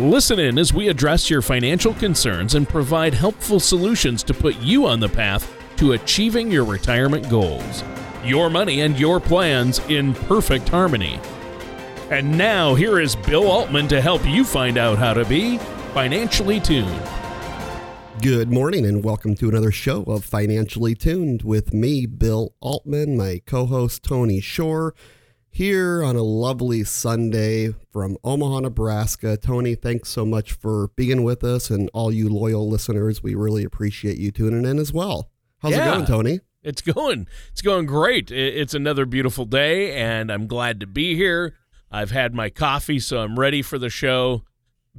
Listen in as we address your financial concerns and provide helpful solutions to put you on the path to achieving your retirement goals. Your money and your plans in perfect harmony. And now, here is Bill Altman to help you find out how to be financially tuned. Good morning and welcome to another show of Financially Tuned with me, Bill Altman, my co host, Tony Shore here on a lovely Sunday from Omaha, Nebraska. Tony, thanks so much for being with us and all you loyal listeners. We really appreciate you tuning in as well. How's Yeah. it going, Tony? It's going. It's going great. It's another beautiful day, and I'm glad to be here. I've had my coffee, so I'm ready for the show.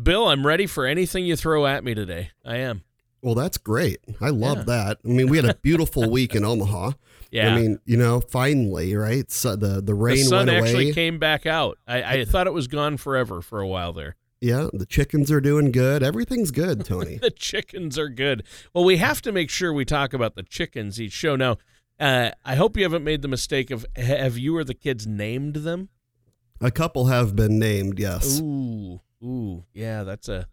Bill, I'm ready for anything you throw at me today. I am. Well, that's great. I love Yeah. that. I mean, we had a beautiful week in Omaha. Yeah. I mean, you know, finally, right? So the the rain the sun went actually away. came back out. I, I thought it was gone forever for a while there. yeah, the chickens are doing good. Everything's good, Tony. The chickens are good. Well, we have to make sure we talk about the chickens each show. Now, uh, I hope you haven't made the mistake of have you or the kids named them? a couple have been named, yes. Ooh, ooh, yeah, that's a.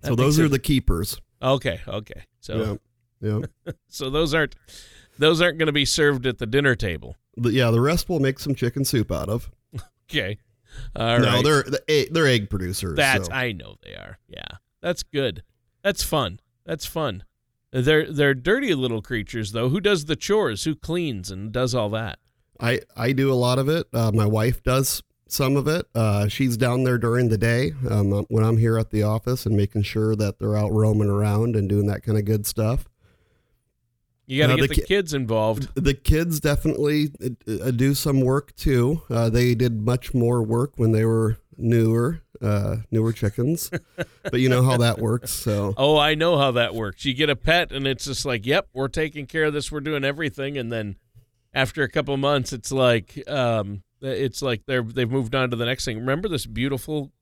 that so those are it- the keepers. okay. Okay, so Yeah. Yeah. so those aren't those aren't going to be served at the dinner table. Yeah, the rest we'll make some chicken soup out of. Okay, all no, right. they're they're egg producers. That's so. I know they are. Yeah, that's good. That's fun. That's fun. They're they're dirty little creatures though. Who does the chores? Who cleans and does all that? I I do a lot of it. Uh, my wife does some of it. Uh, she's down there during the day um, when I'm here at the office and making sure that they're out roaming around and doing that kind of good stuff. You got to get the the, kids involved. The kids definitely uh, do some work too. Uh, they did much more work when they were newer, uh, newer chickens, but you know how that works. So Oh, I know how that works. You get a pet, and it's just like, yep, we're taking care of this. We're doing everything, and then after a couple months, it's like, um, it's like they're they've moved on to the next thing. Remember this beautiful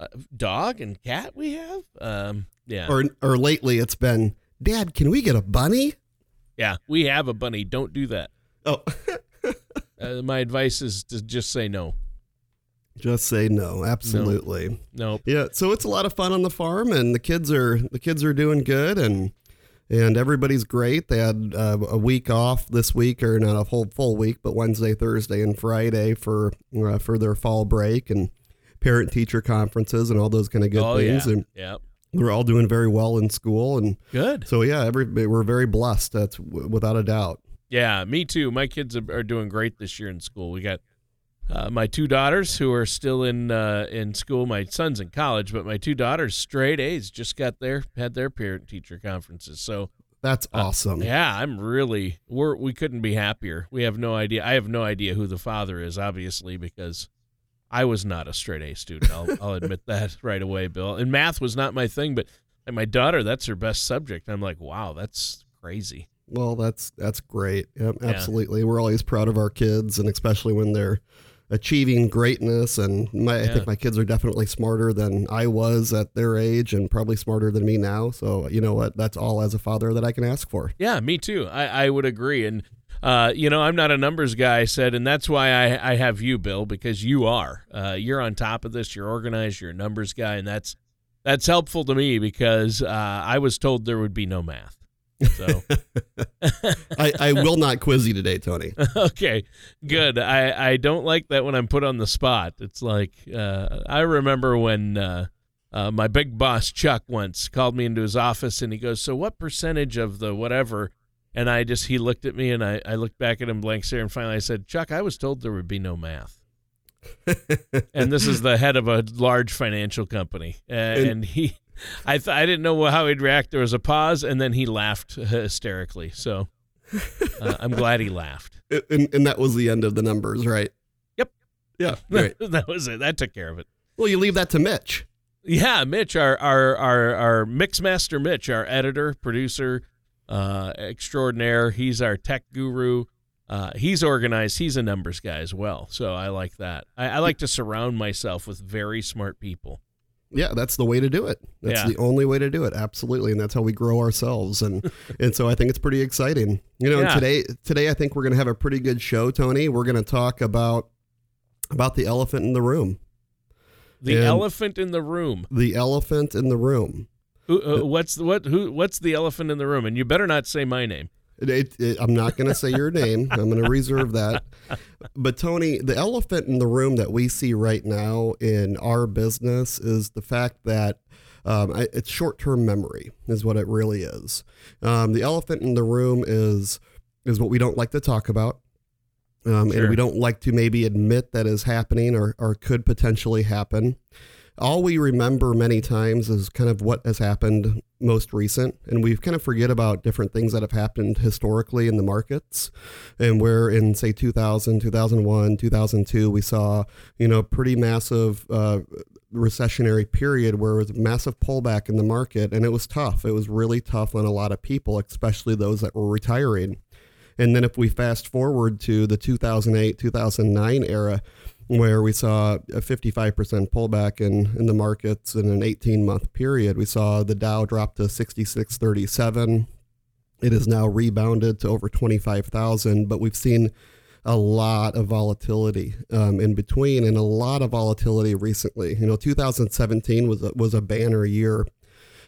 uh, dog and cat we have? Um, yeah, or or lately it's been, Dad, can we get a bunny? Yeah, we have a bunny. Don't do that. Oh, Uh, my advice is to just say no. just say no. Absolutely. Nope. Yeah, so it's a lot of fun on the farm, and the kids are the kids are doing good, and and everybody's great. They had uh, a week off this week, or not a whole full week, but Wednesday, Thursday, and Friday for uh, for their fall break and parent teacher conferences and all those kind of good oh things. yeah. And Yeah. They're all doing very well in school, and Good. so yeah, every we're very blessed. That's w- without a doubt. Yeah, me too. My kids are, are doing great this year in school. We got uh, my two daughters who are still in uh, in school. My son's in college, but my two daughters straight A's just got their had their parent teacher conferences. So That's awesome. yeah, I'm really we're we couldn't be happier. We have no idea. I have no idea who the father is, obviously, because I was not a straight A student. I'll, I'll admit that right away, Bill. And math was not my thing, but my daughter, that's her best subject. I'm like, wow, that's crazy. Well, that's that's great. Yep, Yeah. absolutely. We're always proud of our kids, and especially when they're achieving greatness. And my, I think my kids are definitely smarter than I was at their age, and probably smarter than me now. So you know what? That's all as a father that I can ask for. Yeah, me too. I, I would agree. And, uh, you know, I'm not a numbers guy, I said, and that's why I, I have you, Bill, because you are. Uh, you're on top of this. You're organized. You're a numbers guy. And that's that's helpful to me because uh, I was told there would be no math. So, I, I will not quiz you today, Tony. okay, good. I, I don't like that when I'm put on the spot. It's like, uh, I remember when. Uh, uh, my big boss Chuck once called me into his office and he goes, "So what percentage of the whatever?" And I just he looked at me and I, I looked back at him blank stare and finally I said, "Chuck, I was told there would be no math." and this is the head of a large financial company, uh, and, he, I th- I didn't know how he'd react. There was a pause and then he laughed hysterically. So uh, I'm glad he laughed. and, and that was the end of the numbers, right? Yep. Yeah. Great. that was it. That took care of it. well, you leave that to Mitch. Yeah, Mitch, our our our our mix master, Mitch, our editor, producer, uh, extraordinaire. He's our tech guru. Uh, he's organized. He's a numbers guy as well. So I like that. I, I like to surround myself with very smart people. Yeah, that's the way to do it. That's Yeah. the only way to do it. Absolutely, and that's how we grow ourselves. And and so I think it's pretty exciting. You know, Yeah. today today I think we're going to have a pretty good show, Tony. We're going to talk about about the elephant in the room. The And- elephant in the room. The elephant in the room. Who, uh, what's the, what? Who? What's the elephant in the room? And you better not say my name. It, it, it- I'm not going to say your name. I'm going to reserve that. But Tony, the elephant in the room that we see right now in our business is the fact that um, I- it's short-term memory is what it really is. Um, the elephant in the room is is what we don't like to talk about. Um, Sure. And we don't like to maybe admit that is happening or, or could potentially happen. All we remember many times is kind of what has happened most recent, and we kind of forget about different things that have happened historically in the markets. And where in say 2000, 2001, 2002, we saw you know pretty massive uh, recessionary period where it was a massive pullback in the market, and it was tough. It was really tough on a lot of people, especially those that were retiring. And then if we fast forward to the 2008, 2009 era, where we saw a 55% pullback in, in the markets in an 18 month period, we saw the Dow drop to 6637. It has now rebounded to over 25,000, but we've seen a lot of volatility um, in between and a lot of volatility recently. You know, 2017 was a, was a banner year.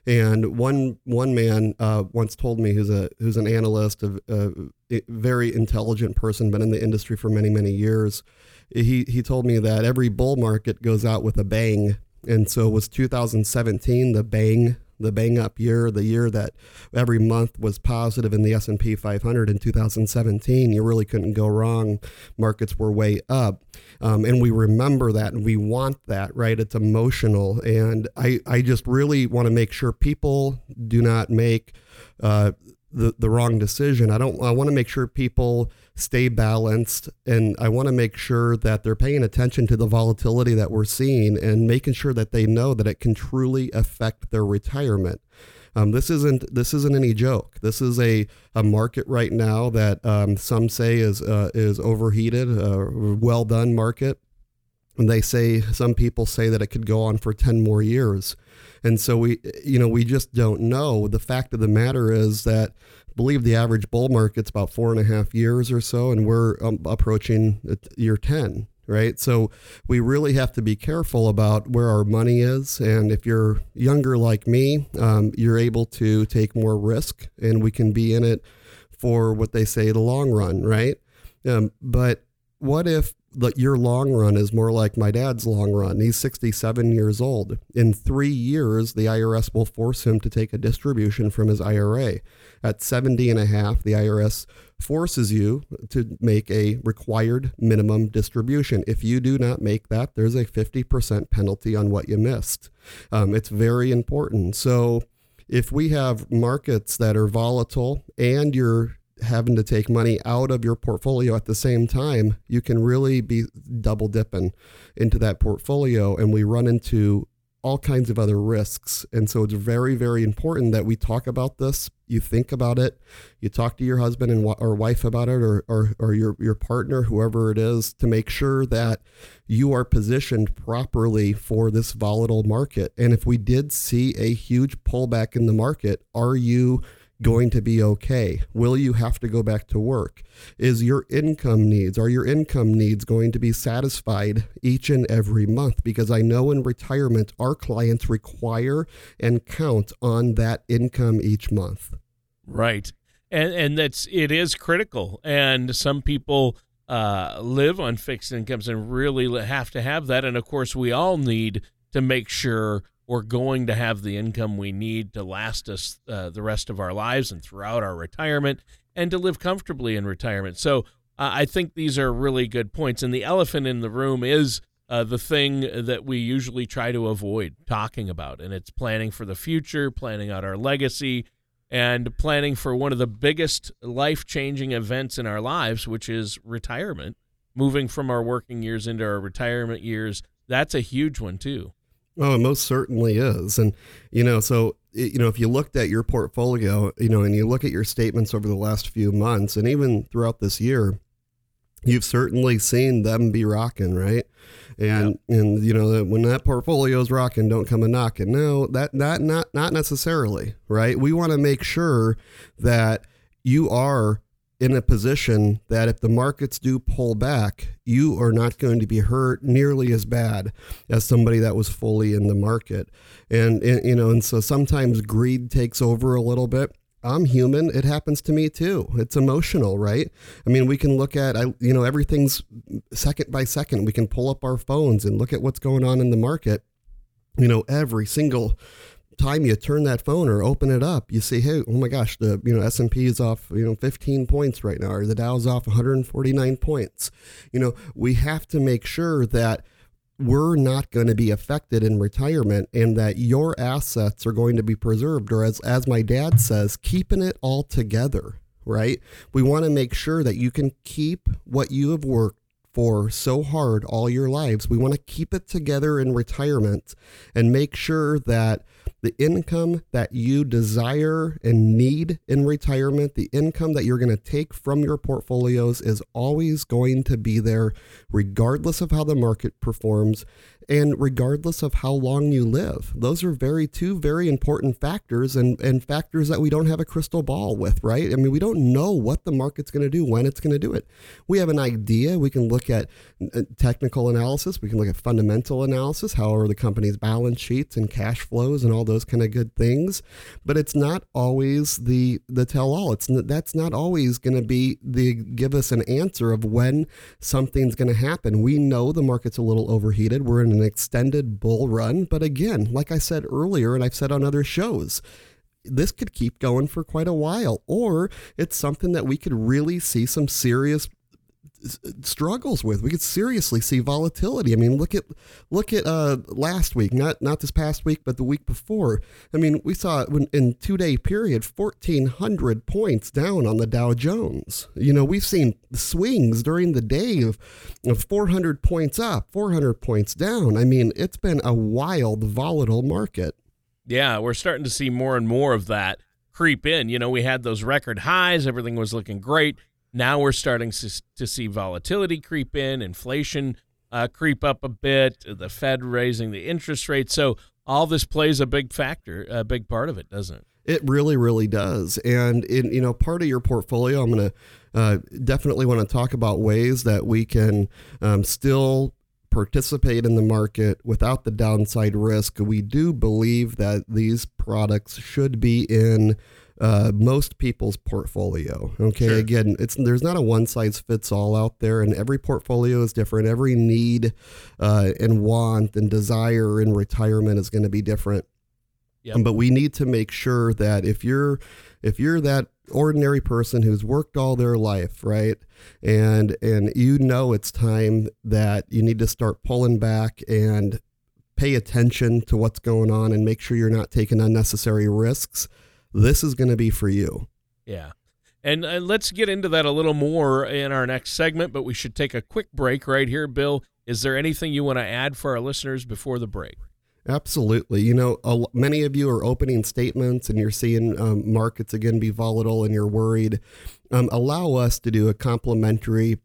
And one one man uh, once told me, who's a who's an analyst, a very intelligent person, been in the industry for many many years. He he told me that every bull market goes out with a bang, and so was 2017 the bang the bang up year, the year that every month was positive in the S&P 500 in 2017. You really couldn't go wrong. Markets were way up. Um, and we remember that and we want that, right? It's emotional. And I, I just really want to make sure people do not make uh, the, the wrong decision. I don't, I want to make sure people stay balanced and I want to make sure that they're paying attention to the volatility that we're seeing and making sure that they know that it can truly affect their retirement. Um, this isn't this isn't any joke. This is a, a market right now that um, some say is uh, is overheated. A well done market, and they say some people say that it could go on for ten more years. And so we you know we just don't know. The fact of the matter is that I believe the average bull market's about four and a half years or so, and we're um, approaching uh, year ten right? So we really have to be careful about where our money is. And if you're younger like me, um, you're able to take more risk and we can be in it for what they say the long run, right? Um, but what if the, your long run is more like my dad's long run? He's 67 years old. In three years, the IRS will force him to take a distribution from his IRA. At 70 and a half, the IRS forces you to make a required minimum distribution. If you do not make that, there's a 50% penalty on what you missed. Um, it's very important. So if we have markets that are volatile and you're having to take money out of your portfolio at the same time, you can really be double dipping into that portfolio. And we run into all kinds of other risks. And so it's very, very important that we talk about this. You think about it. You talk to your husband and or wife about it, or, or, or your, your partner, whoever it is, to make sure that you are positioned properly for this volatile market. And if we did see a huge pullback in the market, are you going to be okay? Will you have to go back to work? Is your income needs, are your income needs going to be satisfied each and every month? Because I know in retirement, our clients require and count on that income each month. Right. And and that's it is critical. And some people uh, live on fixed incomes and really have to have that. And of course, we all need to make sure we're going to have the income we need to last us uh, the rest of our lives and throughout our retirement and to live comfortably in retirement. So uh, I think these are really good points. And the elephant in the room is uh, the thing that we usually try to avoid talking about, and it's planning for the future, planning out our legacy, and planning for one of the biggest life changing events in our lives, which is retirement. Moving from our working years into our retirement years, that's a huge one, too. Oh, it most certainly is. And, you know, so, you know, if you looked at your portfolio, you know, and you look at your statements over the last few months and even throughout this year, you've certainly seen them be rocking, right? And and you know when that portfolio is rocking, don't come a knocking. No, that that not not necessarily, right? We want to make sure that you are in a position that if the markets do pull back, you are not going to be hurt nearly as bad as somebody that was fully in the market. And, and, you know, and so sometimes greed takes over a little bit. I'm human. It happens to me too. It's emotional, right? I mean, we can look at, I, you know, everything's second by second. We can pull up our phones and look at what's going on in the market. You know, every single time you turn that phone or open it up, you see, hey, oh my gosh, the you know S and P is off you know 15 points right now, or the Dow's off 149 points. You know, we have to make sure that we're not going to be affected in retirement and that your assets are going to be preserved or as as my dad says keeping it all together right we want to make sure that you can keep what you have worked for so hard all your lives we want to keep it together in retirement and make sure that the income that you desire and need in retirement, the income that you're going to take from your portfolios is always going to be there, regardless of how the market performs and regardless of how long you live. Those are very two very important factors and, and factors that we don't have a crystal ball with, right? I mean, we don't know what the market's going to do, when it's going to do it. We have an idea. We can look at uh, technical analysis, we can look at fundamental analysis, how are the company's balance sheets and cash flows and all those kind of good things, but it's not always the the tell all. It's that's not always going to be the give us an answer of when something's going to happen. We know the market's a little overheated. We're in an extended bull run. But again, like I said earlier, and I've said on other shows, this could keep going for quite a while, or it's something that we could really see some serious struggles with. We could seriously see volatility. I mean, look at look at uh, last week, not not this past week, but the week before. I mean, we saw in two day period, fourteen hundred points down on the Dow Jones. You know, we've seen swings during the day of, of four hundred points up, four hundred points down. I mean, it's been a wild, volatile market. Yeah, we're starting to see more and more of that creep in. You know, we had those record highs, everything was looking great now we're starting to, see volatility creep in, inflation uh, creep up a bit, the Fed raising the interest rate. So all this plays a big factor, a big part of it, doesn't it? It really, really does. And in you know, part of your portfolio, I'm going to uh, definitely want to talk about ways that we can um, still participate in the market without the downside risk. We do believe that these products should be in uh, most people's portfolio. Okay, sure. again, it's there's not a one size fits all out there, and every portfolio is different. Every need uh, and want and desire in retirement is going to be different. Yep. But we need to make sure that if you're if you're that ordinary person who's worked all their life, right? And and you know it's time that you need to start pulling back and pay attention to what's going on and make sure you're not taking unnecessary risks this is going to be for you. Yeah. And uh, let's get into that a little more in our next segment, but we should take a quick break right here. Bill, is there anything you want to add for our listeners before the break? Absolutely. You know, a, many of you are opening statements and you're seeing um, markets again be volatile and you're worried. Um, allow us to do a complimentary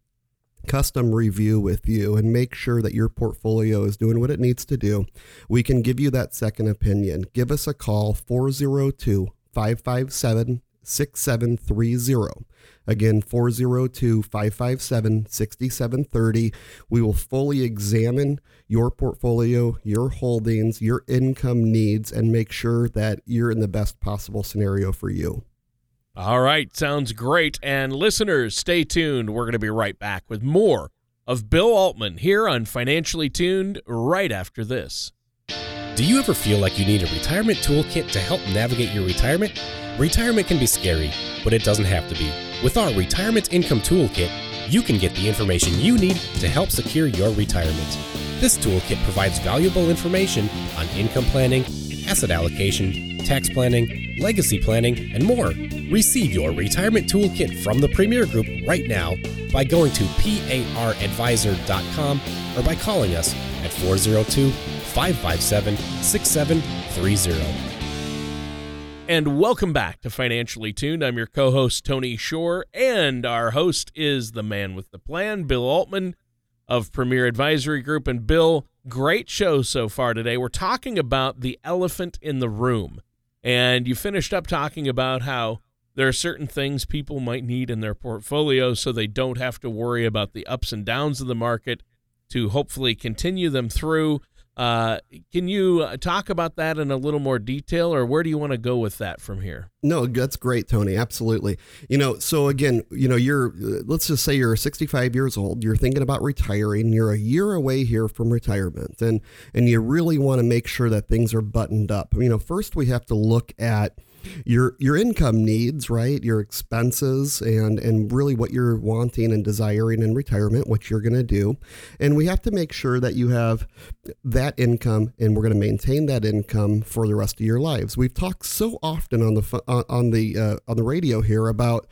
custom review with you and make sure that your portfolio is doing what it needs to do. We can give you that second opinion. Give us a call 402 557 6730. Again, 402 557 6730. We will fully examine your portfolio, your holdings, your income needs, and make sure that you're in the best possible scenario for you. All right, sounds great. And listeners, stay tuned. We're going to be right back with more of Bill Altman here on Financially Tuned right after this. Do you ever feel like you need a retirement toolkit to help navigate your retirement? Retirement can be scary, but it doesn't have to be. With our Retirement Income Toolkit, you can get the information you need to help secure your retirement. This toolkit provides valuable information on income planning, asset allocation, tax planning, legacy planning, and more. Receive your retirement toolkit from the Premier Group right now by going to paradvisor.com or by calling us at 402 557 6730. And welcome back to Financially Tuned. I'm your co host, Tony Shore, and our host is the man with the plan, Bill Altman of Premier Advisory Group. And Bill, great show so far today. We're talking about the elephant in the room. And you finished up talking about how there are certain things people might need in their portfolio so they don't have to worry about the ups and downs of the market to hopefully continue them through. Uh, can you uh, talk about that in a little more detail, or where do you want to go with that from here? No, that's great, Tony. Absolutely. You know, so again, you know, you're, uh, let's just say you're 65 years old, you're thinking about retiring, you're a year away here from retirement, and, and you really want to make sure that things are buttoned up. You know, first we have to look at, your your income needs, right? Your expenses and and really what you're wanting and desiring in retirement, what you're going to do. And we have to make sure that you have that income and we're going to maintain that income for the rest of your lives. We've talked so often on the on the uh, on the radio here about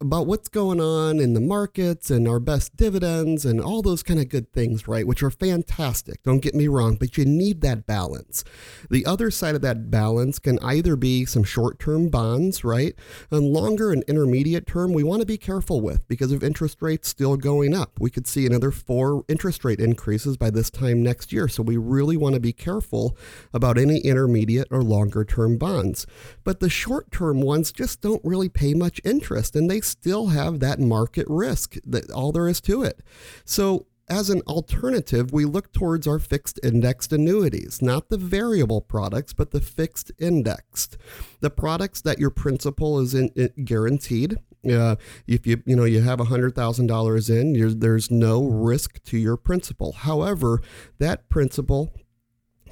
about what's going on in the markets and our best dividends and all those kind of good things, right? Which are fantastic. Don't get me wrong, but you need that balance. The other side of that balance can either be some short term bonds, right? And longer and intermediate term, we want to be careful with because of interest rates still going up. We could see another four interest rate increases by this time next year. So we really want to be careful about any intermediate or longer term bonds. But the short term ones just don't really pay much interest and they still have that market risk that all there is to it. So as an alternative, we look towards our fixed indexed annuities, not the variable products, but the fixed indexed. The products that your principal is in, in guaranteed. Uh, if you you know you have hundred thousand dollars in, there's no risk to your principal. However, that principal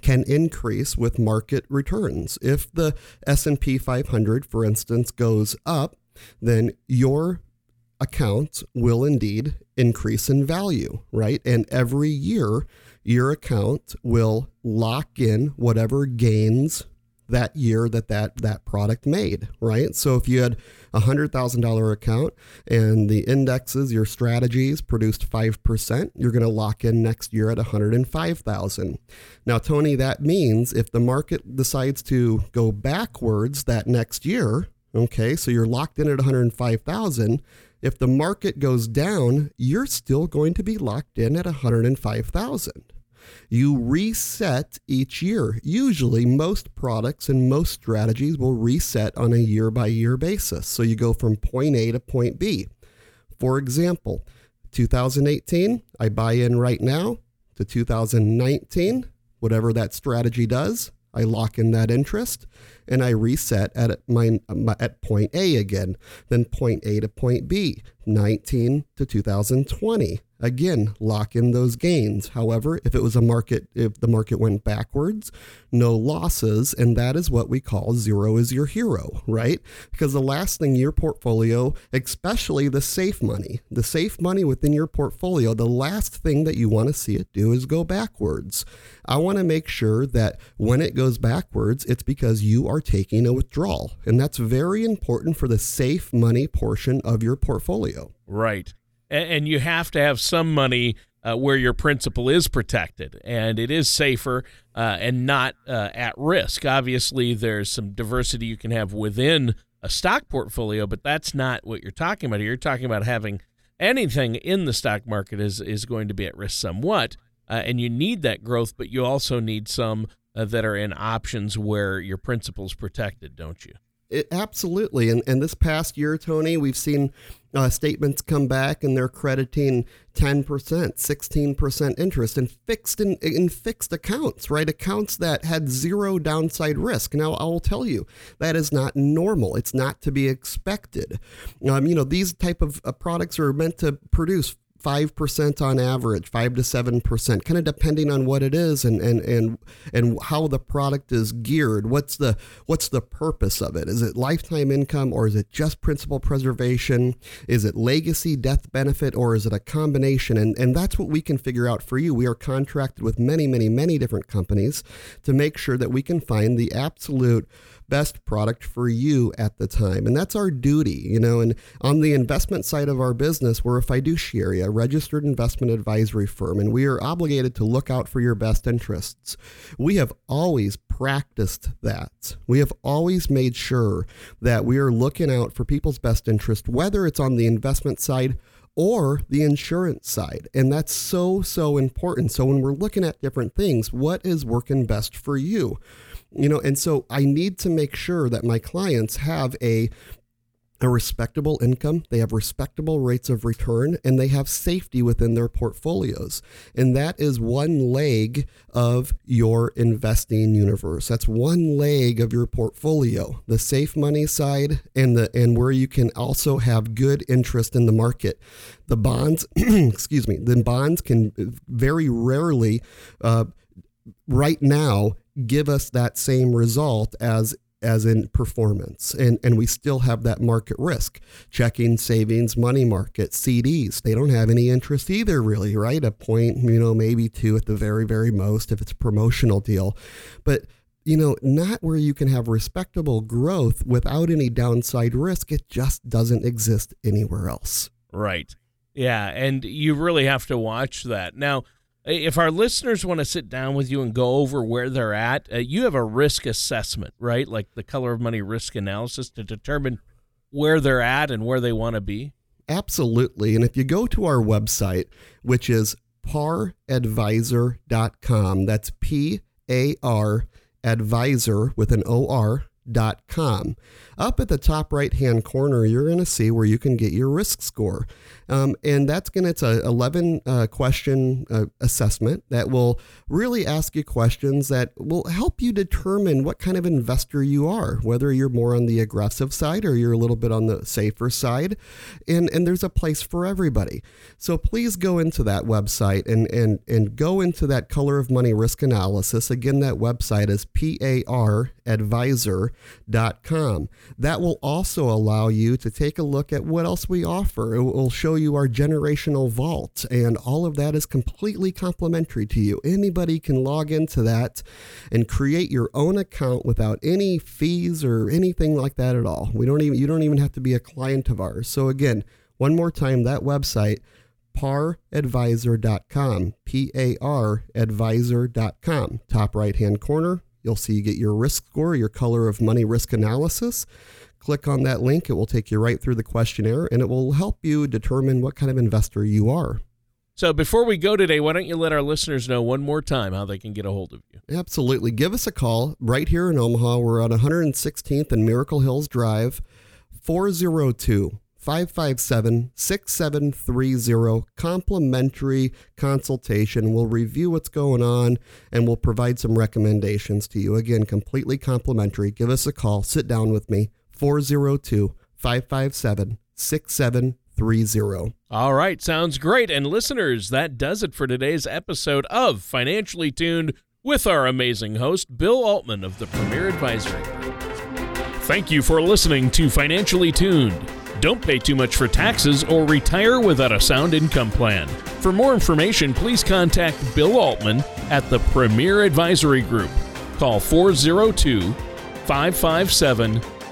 can increase with market returns. If the S&P 500 for instance goes up, then your account will indeed increase in value, right? And every year, your account will lock in whatever gains that year that that, that product made, right? So if you had a $100,000 account and the indexes, your strategies produced 5%, you're going to lock in next year at 105,000. Now, Tony, that means if the market decides to go backwards that next year, Okay, so you're locked in at 105,000. If the market goes down, you're still going to be locked in at 105,000. You reset each year. Usually, most products and most strategies will reset on a year by year basis. So you go from point A to point B. For example, 2018, I buy in right now to 2019, whatever that strategy does, I lock in that interest and I reset at my, at point A again, then point A to point B, 19 to 2020. Again, lock in those gains. However, if it was a market, if the market went backwards, no losses. And that is what we call zero is your hero, right? Because the last thing your portfolio, especially the safe money, the safe money within your portfolio, the last thing that you want to see it do is go backwards. I want to make sure that when it goes backwards, it's because you are taking a withdrawal. And that's very important for the safe money portion of your portfolio. Right and you have to have some money uh, where your principal is protected and it is safer uh, and not uh, at risk. Obviously, there's some diversity you can have within a stock portfolio, but that's not what you're talking about. You're talking about having anything in the stock market is is going to be at risk somewhat, uh, and you need that growth, but you also need some uh, that are in options where your principal is protected, don't you? It, absolutely. And, and this past year, Tony, we've seen uh, statements come back and they're crediting 10%, 16% interest in fixed in, in fixed accounts, right? Accounts that had zero downside risk. Now, I will tell you that is not normal. It's not to be expected. Um, you know, these type of uh, products are meant to produce 5% on average, 5 to 7%, kind of depending on what it is and and and and how the product is geared. What's the what's the purpose of it? Is it lifetime income or is it just principal preservation? Is it legacy death benefit or is it a combination? And and that's what we can figure out for you. We are contracted with many, many, many different companies to make sure that we can find the absolute best product for you at the time. And that's our duty, you know. And on the investment side of our business, we're a fiduciary, a registered investment advisory firm, and we are obligated to look out for your best interests. We have always practiced that. We have always made sure that we are looking out for people's best interest, whether it's on the investment side or the insurance side. And that's so, so important. So when we're looking at different things, what is working best for you? You know, and so I need to make sure that my clients have a a respectable income, they have respectable rates of return, and they have safety within their portfolios. And that is one leg of your investing universe. That's one leg of your portfolio, the safe money side and the and where you can also have good interest in the market. The bonds, excuse me, the bonds can very rarely uh, right now give us that same result as as in performance. And, and we still have that market risk. Checking, savings, money market, CDs, they don't have any interest either, really, right? A point, you know, maybe two at the very, very most if it's a promotional deal. But you know, not where you can have respectable growth without any downside risk. It just doesn't exist anywhere else. Right. Yeah. And you really have to watch that. Now, if our listeners want to sit down with you and go over where they're at, uh, you have a risk assessment, right? Like the color of money risk analysis to determine where they're at and where they want to be. Absolutely. And if you go to our website, which is paradvisor.com, that's P A R advisor with an O R dot com. Up at the top right hand corner, you're going to see where you can get your risk score. Um, and that's going to, it's a 11 uh, question uh, assessment that will really ask you questions that will help you determine what kind of investor you are, whether you're more on the aggressive side or you're a little bit on the safer side. And, and there's a place for everybody. So please go into that website and, and, and go into that color of money risk analysis. Again, that website is paradvisor.com. That will also allow you to take a look at what else we offer. It will show you our generational vault, and all of that is completely complimentary to you. Anybody can log into that and create your own account without any fees or anything like that at all. We don't even you don't even have to be a client of ours. So again, one more time, that website paradvisor.com, P A R advisor.com. Top right hand corner, you'll see you get your risk score, your color of money risk analysis. Click on that link, it will take you right through the questionnaire and it will help you determine what kind of investor you are. So before we go today, why don't you let our listeners know one more time how they can get a hold of you? Absolutely. Give us a call right here in Omaha. We're on 116th and Miracle Hills Drive, 402 557 6730. Complimentary consultation. We'll review what's going on and we'll provide some recommendations to you. Again, completely complimentary. Give us a call. Sit down with me. 402 557 6730. All right, sounds great. And listeners, that does it for today's episode of Financially Tuned with our amazing host, Bill Altman of the Premier Advisory Group. Thank you for listening to Financially Tuned. Don't pay too much for taxes or retire without a sound income plan. For more information, please contact Bill Altman at the Premier Advisory Group. Call 402 557